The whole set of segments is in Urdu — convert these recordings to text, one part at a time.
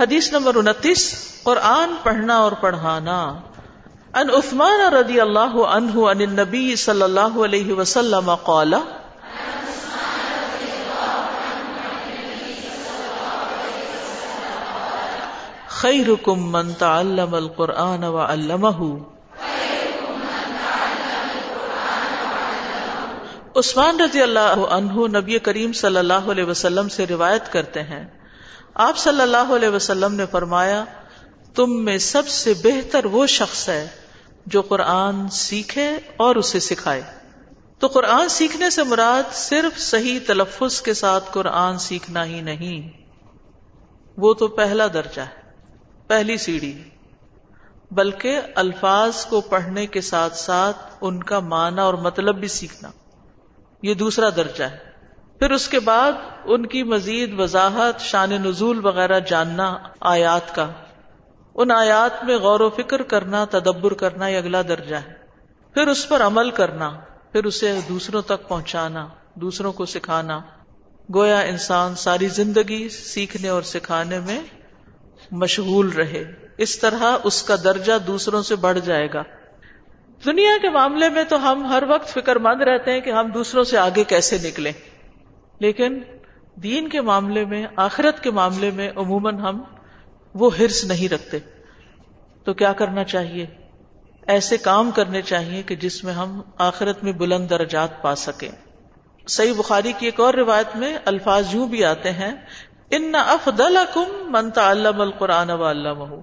حدیث نمبر انتیس، قرآن پڑھنا اور پڑھانا۔ ان عثمان رضی اللہ عنہ عن النبی صلی اللہ علیہ وسلم قال، خیرکم من تعلم القرآن وعلمہ عثمان رضی اللہ عنہ نبی کریم صلی اللہ علیہ وسلم سے روایت کرتے ہیں۔ آپ صلی اللہ علیہ وسلم نے فرمایا، تم میں سب سے بہتر وہ شخص ہے جو قرآن سیکھے اور اسے سکھائے۔ تو قرآن سیکھنے سے مراد صرف صحیح تلفظ کے ساتھ قرآن سیکھنا ہی نہیں۔ وہ تو پہلا درجہ ہے، پہلی سیڑھی۔ بلکہ الفاظ کو پڑھنے کے ساتھ ساتھ ان کا معنی اور مطلب بھی سیکھنا۔ یہ دوسرا درجہ ہے۔ پھر اس کے بعد ان کی مزید وضاحت شان نزول وغیرہ جاننا آیات کا۔ ان آیات میں غور و فکر کرنا، تدبر کرنا یہ اگلا درجہ ہے۔ پھر اس پر عمل کرنا، پھر اسے دوسروں تک پہنچانا، دوسروں کو سکھانا۔ گویا انسان ساری زندگی سیکھنے اور سکھانے میں مشغول رہے۔ اس طرح اس کا درجہ دوسروں سے بڑھ جائے گا۔ دنیا کے معاملے میں تو ہم ہر وقت فکر مند رہتے ہیں کہ ہم دوسروں سے آگے کیسے نکلیں۔ لیکن دین کے معاملے میں، آخرت کے معاملے میں عموماً ہم وہ ہرس نہیں رکھتے۔ تو کیا کرنا چاہیے؟ ایسے کام کرنے چاہیے کہ جس میں ہم آخرت میں بلند درجات پا سکیں۔ صحیح بخاری کی ایک اور روایت میں الفاظ یوں بھی آتے ہیں، ان افدل کم منتا علام القرآن و علامہ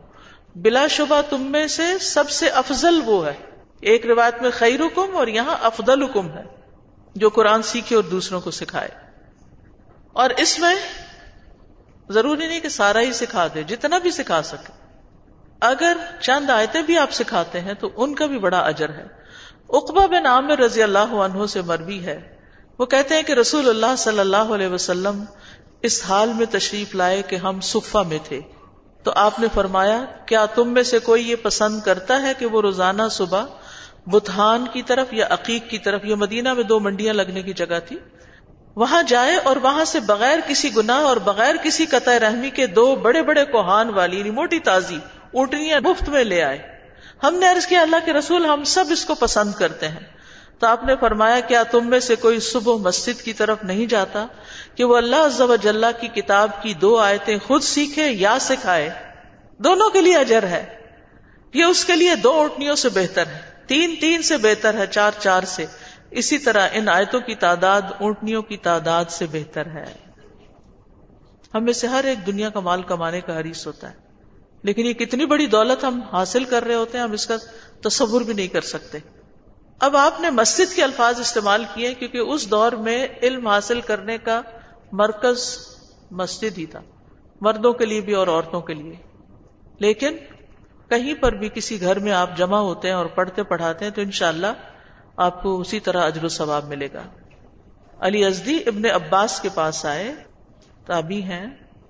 بلا شبہ تم میں سے سب سے افضل وہ ہے۔ ایک روایت میں خیر حکم اور یہاں افضل حکم ہے، جو قرآن سیکھے اور دوسروں کو سکھائے۔ اور اس میں ضروری نہیں کہ سارا ہی سکھا دے، جتنا بھی سکھا سکے۔ اگر چند آیتیں بھی آپ سکھاتے ہیں تو ان کا بھی بڑا اجر ہے۔ اقبا بن عامر رضی اللہ عنہ سے مربی ہے۔ وہ کہتے ہیں کہ رسول اللہ صلی اللہ علیہ وسلم اس حال میں تشریف لائے کہ ہم صفا میں تھے۔ تو آپ نے فرمایا، کیا تم میں سے کوئی یہ پسند کرتا ہے کہ وہ روزانہ صبح بتان کی طرف یا عقیق کی طرف، یہ مدینہ میں دو منڈیاں لگنے کی جگہ تھی؟ وہاں جائے اور وہاں سے بغیر کسی گناہ اور بغیر کسی قطع رحمی کے دو بڑے بڑے کوہان والی یعنی موٹی تازی، اونٹنیاں مفت میں لے آئے۔ ہم نے عرض کیا، اللہ کے رسول، ہم سب اس کو پسند کرتے ہیں۔ تو آپ نے فرمایا، کیا تم میں سے کوئی صبح مسجد کی طرف نہیں جاتا کہ وہ اللہ جل کی کتاب کی دو آیتیں خود سیکھے یا سکھائے؟ دونوں کے لیے اجر ہے۔ یہ اس کے لیے دو اونٹنیوں سے بہتر ہے۔ تین تین سے بہتر ہے، چار چار سے۔ اسی طرح ان آیتوں کی تعداد اونٹنیوں کی تعداد سے بہتر ہے۔ ہمیں سے ہر ایک دنیا کا مال کمانے کا حریص ہوتا ہے۔ لیکن یہ کتنی بڑی دولت ہم حاصل کر رہے ہوتے ہیں، ہم اس کا تصور بھی نہیں کر سکتے۔ اب آپ نے مسجد کے الفاظ استعمال کیے کیونکہ اس دور میں علم حاصل کرنے کا مرکز مسجد ہی تھا۔ مردوں کے لیے بھی اور عورتوں کے لیے۔ لیکن کہیں پر بھی کسی گھر میں آپ جمع ہوتے ہیں اور پڑھتے پڑھاتے ہیں تو انشاءاللہ اللہ آپ کو اسی طرح اجر و ثواب ملے گا۔ علی ازدی ابن عباس کے پاس آئے، تابی ہیں،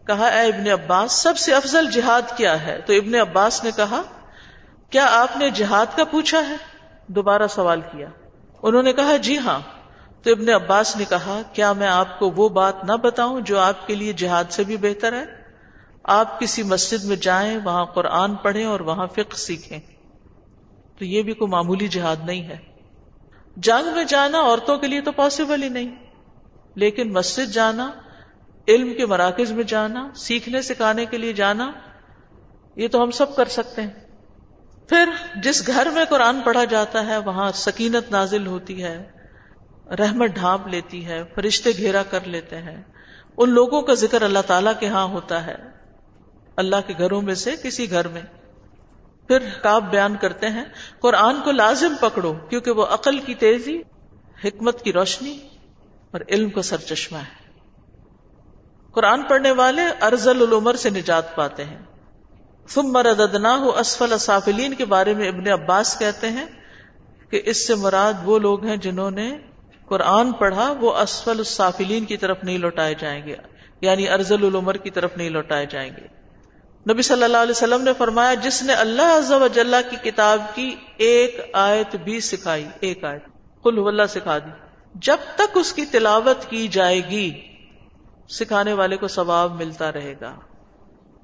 کہا، اے ابن عباس، سب سے افضل جہاد کیا ہے؟ تو ابن عباس نے کہا، کیا آپ نے جہاد کا پوچھا ہے؟ دوبارہ سوال کیا۔ انہوں نے کہا جی ہاں۔ تو ابن عباس نے کہا، کیا میں آپ کو وہ بات نہ بتاؤں جو آپ کے لیے جہاد سے بھی بہتر ہے؟ آپ کسی مسجد میں جائیں، وہاں قرآن پڑھیں اور وہاں فقہ سیکھیں۔ تو یہ بھی کوئی معمولی جہاد نہیں ہے۔ جنگ میں جانا عورتوں کے لیے تو پاسبل ہی نہیں۔ لیکن مسجد جانا، علم کے مراکز میں جانا، سیکھنے، سکھانے کے لیے جانا، یہ تو ہم سب کر سکتے ہیں۔ پھر جس گھر میں قرآن پڑھا جاتا ہے، وہاں سکینت نازل ہوتی ہے، رحمت ڈھانپ لیتی ہے، فرشتے گھیرا کر لیتے ہیں۔ ان لوگوں کا ذکر اللہ تعالی کے ہاں ہوتا ہے۔ اللہ کے گھروں میں سے کسی گھر میں۔ پھر کاب بیان کرتے ہیں، قرآن کو لازم پکڑو کیونکہ وہ عقل کی تیزی، حکمت کی روشنی اور علم کا سر چشمہ ہے۔ قرآن پڑھنے والے ارزل العمر سے نجات پاتے ہیں۔ ثم رددناہ اسفل سافلین کے بارے میں ابن عباس کہتے ہیں کہ اس سے مراد وہ لوگ ہیں جنہوں نے قرآن پڑھا، وہ اسفل السافلین کی طرف نہیں لوٹائے جائیں گے یعنی ارزل العمر کی طرف نہیں لوٹائے جائیں گے۔ نبی صلی اللہ علیہ وسلم نے فرمایا، جس نے اللہ عز و جلہ کی کتاب کی ایک آیت بھی سکھائی، ایک آیت کل اللہ سکھا دی۔ جب تک اس کی تلاوت کی جائے گی، سکھانے والے کو ثواب ملتا رہے گا۔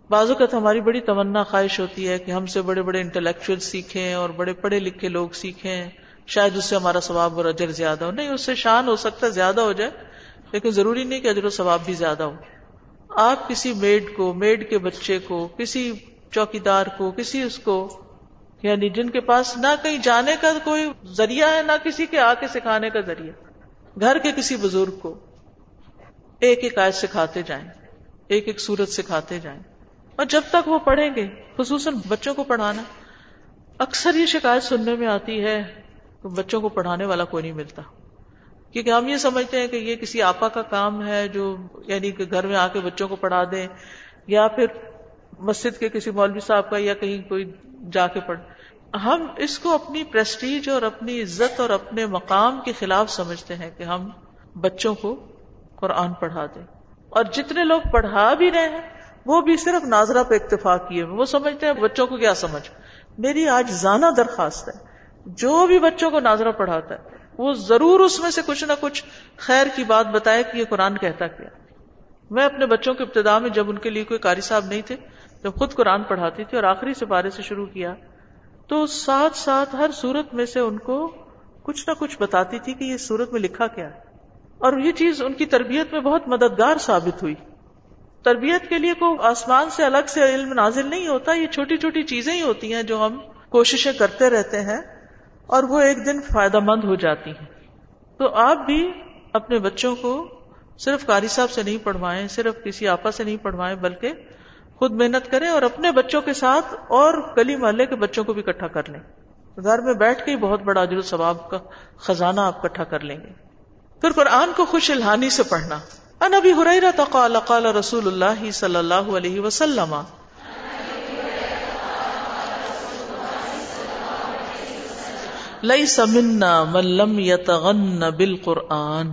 بعض اوقات ہماری بڑی تمنا خواہش ہوتی ہے کہ ہم سے بڑے بڑے انٹلیکچوئل سیکھیں اور بڑے پڑھے لکھے لوگ سیکھیں۔ شاید اس سے ہمارا ثواب اور اجر زیادہ ہو۔ نہیں، اس سے شان ہو سکتا ہے زیادہ ہو جائے، لیکن ضروری نہیں کہ اجر و ثواب بھی زیادہ ہو۔ آپ کسی میڈ کو، میڈ کے بچے کو، کسی چوکی دار کو، کسی اس کو یعنی جن کے پاس نہ کہیں جانے کا کوئی ذریعہ ہے، نہ کسی کے آ کے سکھانے کا ذریعہ، گھر کے کسی بزرگ کو ایک ایک آیت سکھاتے جائیں، ایک ایک سورت سکھاتے جائیں۔ اور جب تک وہ پڑھیں گے، خصوصاً بچوں کو پڑھانا، اکثر یہ شکایت سننے میں آتی ہے بچوں کو پڑھانے والا کوئی نہیں ملتا۔ کیونکہ ہم یہ سمجھتے ہیں کہ یہ کسی آپا کا کام ہے جو یعنی کہ گھر میں آ کے بچوں کو پڑھا دیں یا پھر مسجد کے کسی مولوی صاحب کا یا کہیں کوئی جا کے پڑھ۔ ہم اس کو اپنی پریسٹیج اور اپنی عزت اور اپنے مقام کے خلاف سمجھتے ہیں کہ ہم بچوں کو قرآن پڑھا دیں۔ اور جتنے لوگ پڑھا بھی رہے ہیں، وہ بھی صرف ناظرہ پہ اکتفا کیے وہ سمجھتے ہیں بچوں کو کیا سمجھ۔ میری آج زانا درخواست ہے، جو بھی بچوں کو ناظرہ پڑھاتا ہے وہ ضرور اس میں سے کچھ نہ کچھ خیر کی بات بتائے کہ یہ قرآن کہتا کیا۔ میں اپنے بچوں کے ابتدا میں جب ان کے لیے کوئی قاری صاحب نہیں تھے، جب خود قرآن پڑھاتی تھی اور آخری سپارے سے شروع کیا، تو ساتھ ساتھ ہر صورت میں سے ان کو کچھ نہ کچھ بتاتی تھی کہ یہ صورت میں لکھا کیا۔ ہے اور یہ چیز ان کی تربیت میں بہت مددگار ثابت ہوئی۔ تربیت کے لیے کوئی آسمان سے الگ سے علم نازل نہیں ہوتا، یہ چھوٹی چھوٹی چیزیں ہی ہوتی ہیں جو ہم کوششیں کرتے رہتے ہیں۔ اور وہ ایک دن فائدہ مند ہو جاتی ہیں۔ تو آپ بھی اپنے بچوں کو صرف قاری صاحب سے نہیں پڑھوائیں، صرف کسی آپا سے نہیں پڑھوائیں، بلکہ خود محنت کریں اور اپنے بچوں کے ساتھ اور گلی محلے کے بچوں کو بھی اکٹھا کر لیں۔ گھر میں بیٹھ کے ہی بہت بڑا اجر ثواب کا خزانہ آپ اکٹھا کر لیں گے۔ پھر قرآن کو خوش الحانی سے پڑھنا۔ ان ابی حریرہ قال قال رسول اللہ صلی اللہ علیہ وسلم لیس منا من لم يتغن بالقرآن.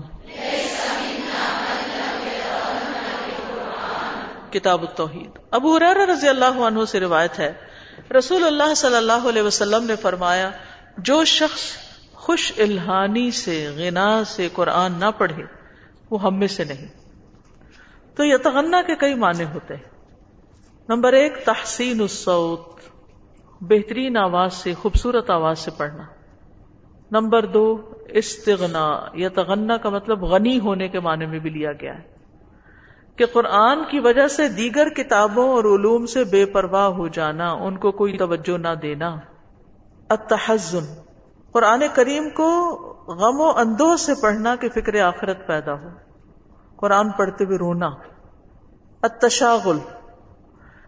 کتاب التوحید. ابو حرار رضی اللہ عنہ سے روایت ہے، رسول اللہ صلی اللہ علیہ وسلم نے فرمایا، جو شخص خوش الہانی سے، غنا سے قرآن نہ پڑھے، وہ ہم میں سے نہیں۔ تو یتغنا کے کئی معنی ہوتے ہیں۔ نمبر ایک، تحسین الصوت، بہترین آواز سے، خوبصورت آواز سے پڑھنا۔ نمبر دو، استغنا یتغنا کا مطلب غنی ہونے کے معنی میں بھی لیا گیا ہے۔ کہ قرآن کی وجہ سے دیگر کتابوں اور علوم سے بے پرواہ ہو جانا، ان کو کوئی توجہ نہ دینا۔ التحزن، قرآن کریم کو غم و اندوز سے پڑھنا کہ فکر آخرت پیدا ہو۔ قرآن پڑھتے ہوئے رونا۔ التشاغل،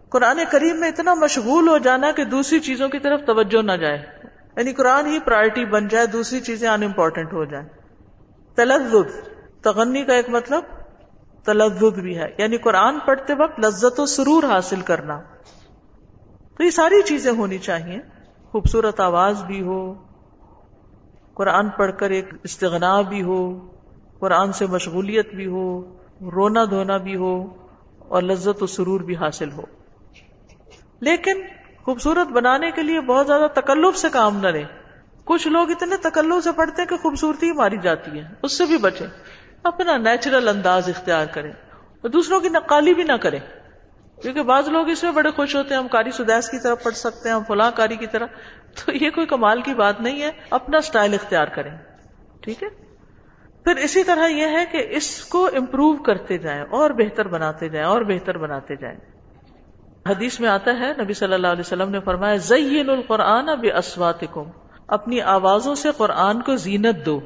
قرآن کریم میں اتنا مشغول ہو جانا کہ دوسری چیزوں کی طرف توجہ نہ جائے۔ یعنی قرآن ہی پرائرٹی بن جائے، دوسری چیزیں ان امپورٹنٹ ہو جائیں۔ تلزد تغنی کا ایک مطلب تلزد بھی ہے۔ یعنی قرآن پڑھتے وقت لذت و سرور حاصل کرنا۔ تو یہ ساری چیزیں ہونی چاہیے۔ خوبصورت آواز بھی ہو، قرآن پڑھ کر ایک استغنا بھی ہو، قرآن سے مشغولیت بھی ہو، رونا دھونا بھی ہو اور لذت و سرور بھی حاصل ہو۔ لیکن خوبصورت بنانے کے لیے بہت زیادہ تکلف سے کام نہ رہے کچھ لوگ اتنے تکلف سے پڑھتے ہیں کہ خوبصورتی ماری جاتی ہے، اس سے بھی بچے اپنا نیچرل انداز اختیار کریں۔ اور دوسروں کی نقالی بھی نہ کریں۔ کیونکہ بعض لوگ اس میں بڑے خوش ہوتے ہیں، ہم کاری سدیس کی طرف پڑھ سکتے ہیں، ہم فلاں کاری کی طرح۔ تو یہ کوئی کمال کی بات نہیں ہے، اپنا سٹائل اختیار کریں۔ ٹھیک ہے؟ پھر اسی طرح یہ ہے کہ اس کو امپروو کرتے جائیں اور بہتر بناتے جائیں اور بہتر بناتے جائیں۔ حدیث میں آتا ہے، نبی صلی اللہ علیہ وسلم نے فرمایا زین القرآن اب اسوات اپنی آوازوں سے قرآن کو زینت دو۔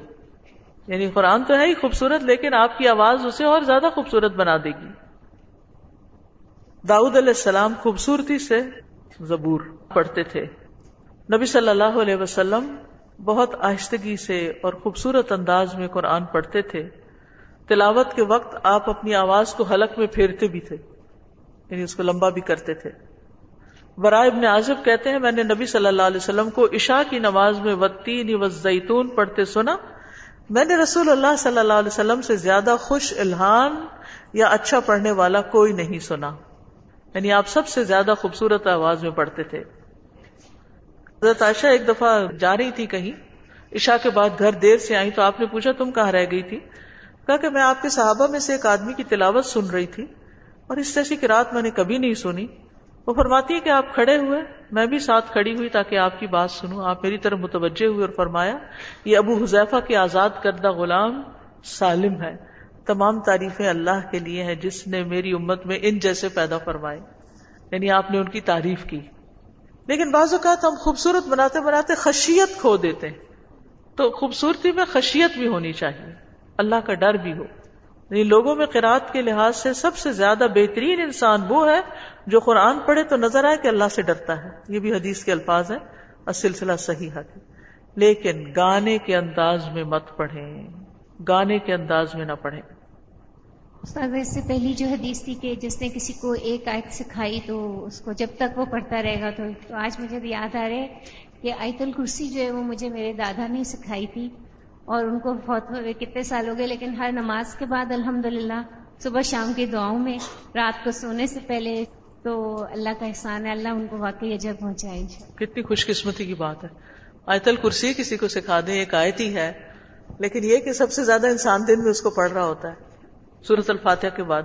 یعنی قرآن تو ہے ہی خوبصورت، لیکن آپ کی آواز اسے اور زیادہ خوبصورت بنا دے گی۔ داؤد علیہ السلام خوبصورتی سے زبور پڑھتے تھے۔ نبی صلی اللہ علیہ وسلم بہت آہستگی سے اور خوبصورت انداز میں قرآن پڑھتے تھے۔ تلاوت کے وقت آپ اپنی آواز کو حلق میں پھیرتے بھی تھے۔ یعنی اس کو لمبا بھی کرتے تھے۔ برائے ابن عازب کہتے ہیں، میں نے نبی صلی اللہ علیہ وسلم کو عشاء کی نماز میں وطین و زیتون پڑھتے سنا۔ میں نے رسول اللہ صلی اللہ علیہ وسلم سے زیادہ خوش الحان یا اچھا پڑھنے والا کوئی نہیں سنا۔ یعنی آپ سب سے زیادہ خوبصورت آواز میں پڑھتے تھے۔ حضرت عائشہ ایک دفعہ جا رہی تھی کہیں۔ عشاء کے بعد گھر دیر سے آئی تو آپ نے پوچھا، تم کہاں رہ گئی تھی؟ کہا کہ میں آپ کے صحابہ میں سے ایک آدمی کی تلاوت سن رہی تھی۔ اور اس جیسی کی رات میں نے کبھی نہیں سنی، وہ فرماتی ہے کہ آپ کھڑے ہوئے، میں بھی ساتھ کھڑی ہوئی تاکہ آپ کی بات سنوں۔ آپ میری طرف متوجہ ہوئے اور فرمایا، یہ ابو حذیفہ کے آزاد کردہ غلام سالم ہے۔ تمام تعریفیں اللہ کے لیے ہیں جس نے میری امت میں ان جیسے پیدا فرمائے۔ یعنی آپ نے ان کی تعریف کی۔ لیکن بعض اوقات ہم خوبصورت بناتے بناتے خشیت کھو دیتے تو خوبصورتی میں خشیت بھی ہونی چاہیے۔ اللہ کا ڈر بھی ہو۔ یعنی لوگوں میں قرآت کے لحاظ سے سب سے زیادہ بہترین انسان وہ ہے جو قرآن پڑھے تو نظر آئے کہ اللہ سے ڈرتا ہے۔ یہ بھی حدیث کے الفاظ ہیں۔ اور سلسلہ صحیح ہے لیکن گانے کے انداز میں مت پڑھیں۔ گانے کے انداز میں نہ پڑھیں۔ استاد اس سے پہلی جو حدیث تھی کہ جس نے کسی کو ایک آیت سکھائی تو اس کو جب تک وہ پڑھتا رہے گا تو آج مجھے یاد آ رہے کہ آیت الکرسی جو ہے وہ مجھے میرے دادا نے سکھائی تھی۔ اور ان کو بہت ہوئے کتنے سال ہو گئے لیکن ہر نماز کے بعد الحمد صبح شام کی دعاؤں میں رات کو سونے سے پہلے تو اللہ کا احسان ہے اللہ ان کو واقعی اجر پہنچائے کتنی خوش قسمتی کی بات ہے۔ آیت الکرسی کسی کو سکھا دیں ایک آیت ہی ہے لیکن یہ کہ سب سے زیادہ انسان دن میں اس کو پڑھ رہا ہوتا ہے۔ سورت الفاتحہ کے بعد۔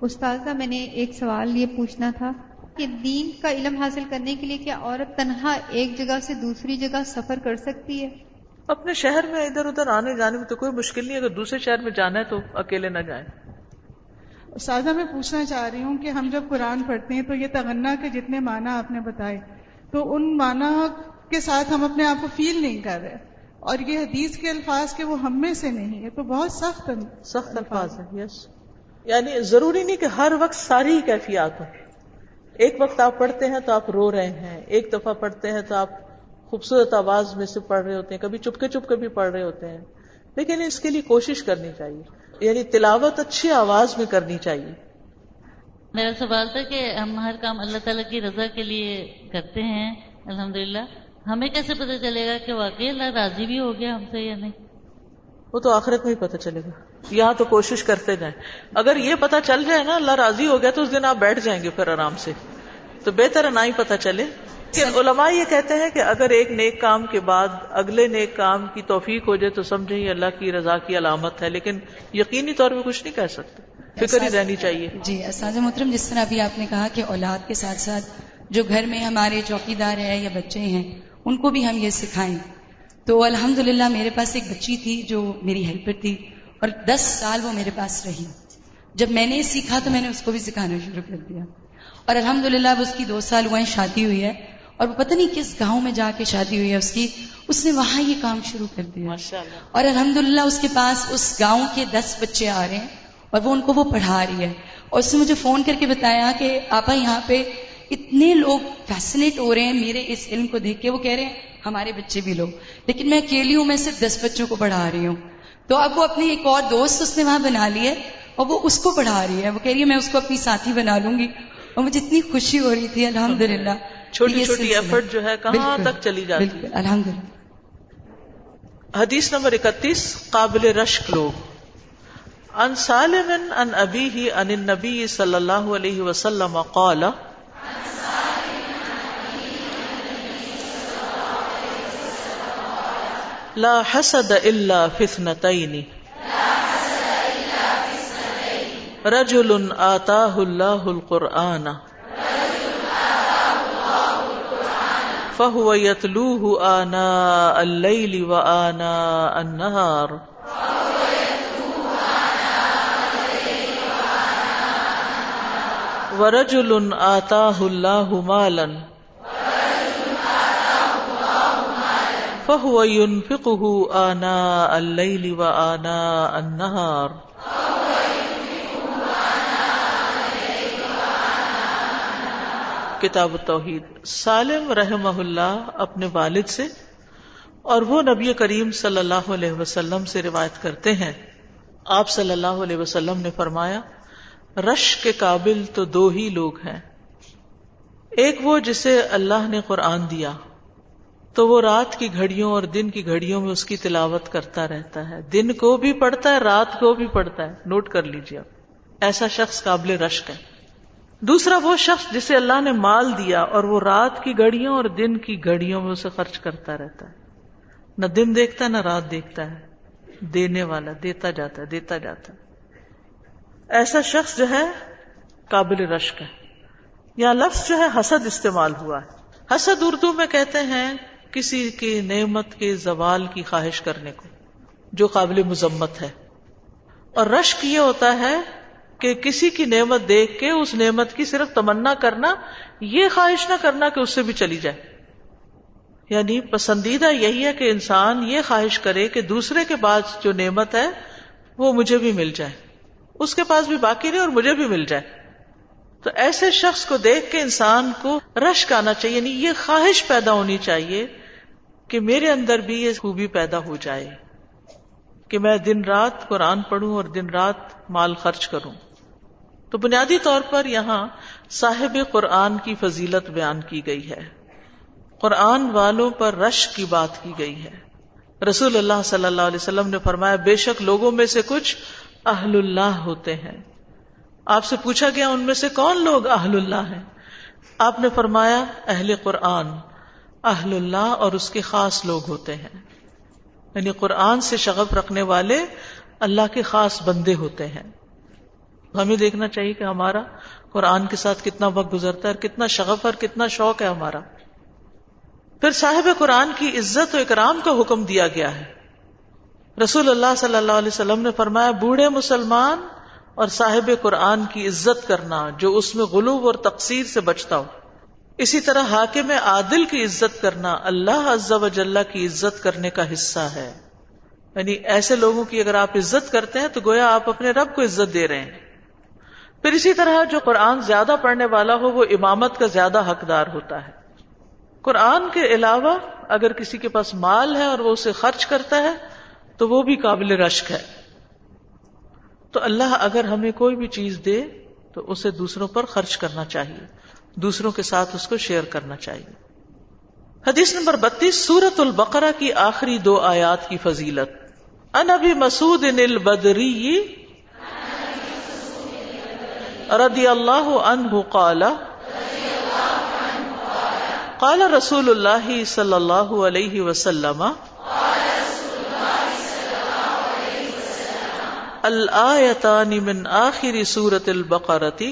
استاد کا میں نے ایک سوال یہ پوچھنا تھا کہ دین کا علم حاصل کرنے کے لیے کیا عورت تنہا ایک جگہ سے دوسری جگہ سفر کر سکتی ہے؟ اپنے شہر میں ادھر ادھر آنے جانے میں تو کوئی مشکل نہیں اگر دوسرے شہر میں جانا ہے تو اکیلے نہ جائیں۔ سازا میں پوچھنا چاہ رہی ہوں کہ ہم جب قرآن پڑھتے ہیں تو یہ تغنا کے جتنے معنی آپ نے بتائے تو ان معنی کے ساتھ ہم اپنے آپ کو فیل نہیں کر رہے۔ اور یہ حدیث کے الفاظ کے وہ ہم میں سے نہیں ہے تو بہت سخت سخت الفاظ ہے یس یعنی ضروری نہیں کہ ہر وقت ساری ہی کیفیات ہوں۔ ایک وقت آپ پڑھتے ہیں تو آپ رو رہے ہیں ایک دفعہ پڑھتے ہیں تو آپ خوبصورت آواز میں سے پڑھ رہے ہوتے ہیں کبھی چپکے چپکے بھی پڑھ رہے ہوتے ہیں۔ لیکن اس کے لیے کوشش کرنی چاہیے۔ یعنی تلاوت اچھی آواز میں کرنی چاہیے۔ میرا سوال تھا کہ ہم ہر کام اللہ تعالیٰ کی رضا کے لیے کرتے ہیں الحمد ہمیں کیسے پتہ چلے گا کہ واقعی اللہ راضی بھی ہو گیا ہم سے یا نہیں؟ وہ تو آخرت میں ہی پتہ چلے گا۔ یہاں تو کوشش کرتے جائیں۔ اگر یہ پتا چل جائے نا اللہ راضی ہو گیا تو اس دن آپ بیٹھ جائیں گے پھر آرام سے۔ تو بہتر نہ ہی پتہ چلے۔ کہ علماء یہ کہتے ہیں کہ اگر ایک نیک کام کے بعد اگلے نیک کام کی توفیق ہو جائے تو سمجھے یہ اللہ کی رضا کی علامت ہے لیکن یقینی طور پہ کچھ نہیں کہہ سکتے۔ فکر ہی رہنی چاہیے۔ جی اساتذہ محترم جس طرح ابھی آپ نے کہا کہ اولاد کے ساتھ ساتھ جو گھر میں ہمارے چوکی دار ہے یا بچے ہیں ان کو بھی ہم یہ سکھائیں۔ تو الحمد میرے پاس ایک بچی تھی جو میری ہیلپر تھی اور دس سال وہ میرے پاس رہی۔ جب میں نے سیکھا تو میں نے اس کو بھی سکھانا شروع کر دیا۔ اور الحمد للہ اس کی دو سال ہوئے شادی ہوئی ہے۔ اور وہ پتہ نہیں کس گاؤں میں جا کے شادی ہوئی ہے اس کی۔ اس نے وہاں یہ کام شروع کر دیا۔ اور الحمد اس کے پاس اس گاؤں کے دس بچے آ رہے ہیں اور وہ ان کو وہ پڑھا رہی ہے۔ اور اس نے مجھے فون کر کے بتایا کہ آپا یہاں پہ اتنے لوگ فیسنیٹ ہو رہے ہیں میرے اس علم کو دیکھ کے وہ کہہ رہے ہیں ہمارے بچے بھی لوگ۔ لیکن میں اکیلی ہوں میں صرف دس بچوں کو پڑھا رہی ہوں۔ تو اب وہ اپنی ایک اور دوست اس نے وہاں بنا لی ہے اور وہ اس کو پڑھا رہی ہے۔ وہ کہہ رہی ہے میں اس کو اپنی ساتھی بنا لوں گی۔ اور مجھے اتنی خوشی ہو رہی تھی الحمد للہ چھوٹی چھوٹی ایفرٹ جو ہے کہاں تک چلی جاتی الحمد للہ حدیث نمبر اکتیس قابل رشک لوگ۔ ان سالم ان ابی ہی ان نبی صلی اللہ علیہ وسلم قال لا حسد الا فثنتين رجل آتاه الله القرآن. فهو يتلوه آناء الليل وآناء النهار ورجل آتاه الله مالا. فهو ينفقه آناء الليل وآناء النهار کتاب التوحید۔ سالم رحم اللہ اپنے والد سے اور وہ نبی کریم صلی اللہ علیہ وسلم سے روایت کرتے ہیں۔ آپ صلی اللہ علیہ وسلم نے فرمایا، رش کے قابل تو دو ہی لوگ ہیں۔ ایک وہ جسے اللہ نے قرآن دیا، تو وہ رات کی گھڑیوں اور دن کی گھڑیوں میں اس کی تلاوت کرتا رہتا ہے۔ دن کو بھی پڑھتا ہے، رات کو بھی پڑھتا ہے۔ نوٹ کر لیجیے ایسا شخص قابل رشک ہے۔ دوسرا وہ شخص جسے اللہ نے مال دیا اور وہ رات کی گھڑیوں اور دن کی گھڑیوں میں اسے خرچ کرتا رہتا ہے۔ نہ دن دیکھتا ہے، نہ رات دیکھتا ہے۔ دینے والا، دیتا جاتا ہے، دیتا جاتا ہے۔ ایسا شخص جو ہے قابل رشک ہے۔ یہاں لفظ جو ہے حسد استعمال ہوا ہے۔ حسد اردو میں کہتے ہیں کسی کی نعمت کے زوال کی خواہش کرنے کو، جو قابل مذمت ہے۔ اور رشک یہ ہوتا ہے کہ کسی کی نعمت دیکھ کے اس نعمت کی صرف تمنا کرنا، یہ خواہش نہ کرنا کہ اس سے بھی چلی جائے۔ یعنی پسندیدہ یہی ہے کہ انسان یہ خواہش کرے کہ دوسرے کے پاس جو نعمت ہے، وہ مجھے بھی مل جائے۔ اس کے پاس بھی باقی نہیں اور مجھے بھی مل جائے۔ تو ایسے شخص کو دیکھ کے انسان کو رشک آنا چاہیے یعنی یہ خواہش پیدا ہونی چاہیے کہ میرے اندر بھی یہ خوبی پیدا ہو جائے کہ میں دن رات قرآن پڑھوں اور دن رات مال خرچ کروں۔ تو بنیادی طور پر یہاں صاحب قرآن کی فضیلت بیان کی گئی ہے۔ قرآن والوں پر رش کی بات کی گئی ہے۔ رسول اللہ صلی اللہ علیہ وسلم نے فرمایا، بے شک لوگوں میں سے کچھ اہل اللہ ہوتے ہیں۔ آپ سے پوچھا گیا، ان میں سے کون لوگ اہل اللہ ہیں؟ آپ نے فرمایا، اہل قرآن، اہل اللہ اور اس کے خاص لوگ ہوتے ہیں۔ یعنی قرآن سے شغف رکھنے والے اللہ کے خاص بندے ہوتے ہیں۔ ہمیں دیکھنا چاہیے کہ ہمارا قرآن کے ساتھ کتنا وقت گزرتا ہے اور کتنا شغف اور کتنا شوق ہے ہمارا۔ پھر صاحب قرآن کی عزت و اکرام کا حکم دیا گیا ہے۔ رسول اللہ صلی اللہ علیہ وسلم نے فرمایا، بوڑھے مسلمان اور صاحب قرآن کی عزت کرنا، جو اس میں غلوب اور تقسیر سے بچتا ہو۔ اسی طرح حاکم عادل کی عزت کرنا اللہ عز و جل کی عزت کرنے کا حصہ ہے۔ یعنی ایسے لوگوں کی اگر آپ عزت کرتے ہیں تو گویا آپ اپنے رب کو عزت دے رہے ہیں۔ پھر اسی طرح جو قرآن زیادہ پڑھنے والا ہو، وہ امامت کا زیادہ حقدار ہوتا ہے۔ قرآن کے علاوہ اگر کسی کے پاس مال ہے اور وہ اسے خرچ کرتا ہے، تو وہ بھی قابل رشک ہے۔ تو اللہ اگر ہمیں کوئی بھی چیز دے، تو اسے دوسروں پر خرچ کرنا چاہیے۔ دوسروں کے ساتھ اس کو شیئر کرنا چاہیے۔ حدیث نمبر بتیس سورت البقرہ کی آخری دو آیات کی فضیلت۔ ان ابھی مسعود البدری رضی اللہ عنہ قال قال رسول اللہ صلی اللہ علیہ وسلم، الآیتان من آخر سورة البقرة،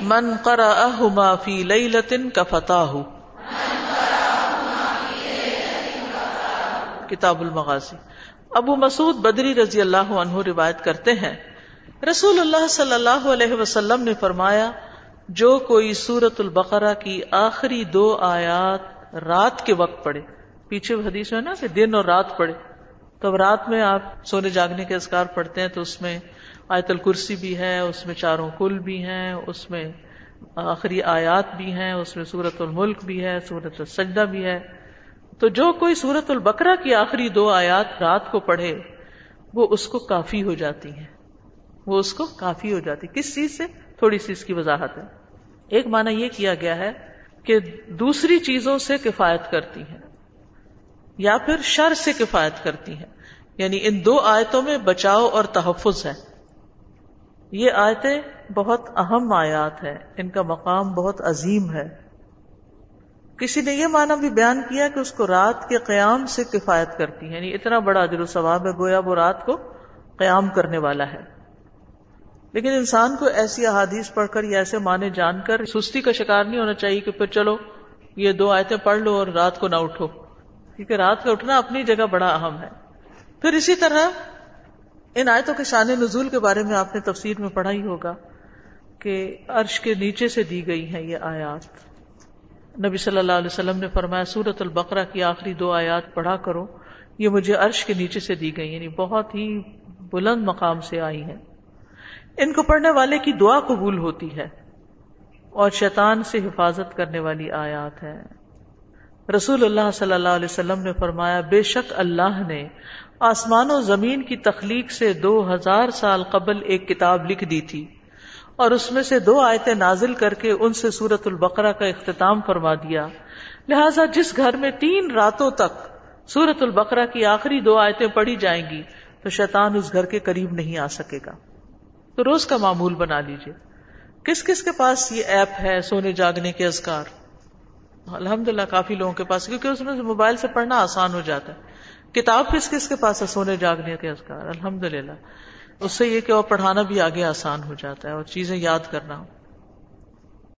من قرأهما في ليلة كفتاه کتاب المغازی۔ ابو مسعود بدری رضی اللہ عنہ روایت کرتے ہیں۔ رسول اللہ صلی اللہ علیہ وسلم نے فرمایا، جو کوئی سورت البقرہ کی آخری دو آیات رات کے وقت پڑھے، پیچھے حدیث ہے نا کہ دن اور رات پڑھے۔ تو اب رات میں آپ سونے جاگنے کے اذکار پڑھتے ہیں تو اس میں آیت الکرسی بھی ہے، اس میں چاروں کل بھی ہیں، اس میں آخری آیات بھی ہیں، اس میں سورت الملک بھی ہے سورت السجدہ بھی ہے۔ تو جو کوئی سورت البقرہ کی آخری دو آیات رات کو پڑھے، وہ اس کو کافی ہو جاتی ہیں۔ وہ اس کو کافی ہو جاتی۔ کس چیز سے؟ تھوڑی سی اس کی وضاحت ہے۔ ایک معنی یہ کیا گیا ہے کہ دوسری چیزوں سے کفایت کرتی ہیں، یا پھر شر سے کفایت کرتی ہیں۔ یعنی ان دو آیتوں میں بچاؤ اور تحفظ ہے۔ یہ آیتیں بہت اہم آیات ہیں۔ ان کا مقام بہت عظیم ہے۔ کسی نے یہ معنی بھی بیان کیا کہ اس کو رات کے قیام سے کفایت کرتی ہے یعنی اتنا بڑا و ثواب ہے، گویا وہ رات کو قیام کرنے والا ہے۔ لیکن انسان کو ایسی احادیث پڑھ کر یا ایسے معنی جان کر سستی کا شکار نہیں ہونا چاہیے کہ پھر چلو، یہ دو آیتیں پڑھ لو اور رات کو نہ اٹھو۔ کیونکہ رات کا اٹھنا اپنی جگہ بڑا اہم ہے۔ پھر اسی طرح ان آیتوں کے شان نزول کے بارے میں آپ نے تفسیر میں پڑھا ہی ہوگا کہ عرش کے نیچے سے دی گئی ہیں یہ آیات۔ نبی صلی اللہ علیہ وسلم نے فرمایا سورت البقرہ کی آخری دو آیات پڑھا کرو، یہ مجھے عرش کے نیچے سے دی گئی یعنی بہت ہی بلند مقام سے آئی ہیں۔ ان کو پڑھنے والے کی دعا قبول ہوتی ہے، اور شیطان سے حفاظت کرنے والی آیات ہے رسول اللہ صلی اللہ علیہ وسلم نے فرمایا، بے شک اللہ نے آسمان و زمین کی تخلیق سے دو ہزار سال قبل ایک کتاب لکھ دی تھی۔ اور اس میں سے دو آیتیں نازل کر کے ان سے سورت البقرہ کا اختتام فرما دیا۔ لہذا جس گھر میں تین راتوں تک سورت البقرہ کی آخری دو آیتیں پڑھی جائیں گی، تو شیطان اس گھر کے قریب نہیں آ سکے گا۔ تو روز کا معمول بنا لیجیے کس کس کے پاس یہ ایپ ہے سونے جاگنے کے ازکار الحمد للہ کافی لوگوں کے پاس، کیونکہ اس میں موبائل سے پڑھنا آسان ہو جاتا ہے۔ کتاب کس کس کے پاس ہے سونے جاگنے کے ازکار الحمد للہ اس سے یہ کہ وہ پڑھانا بھی آگے آسان ہو جاتا ہے اور چیزیں یاد کرنا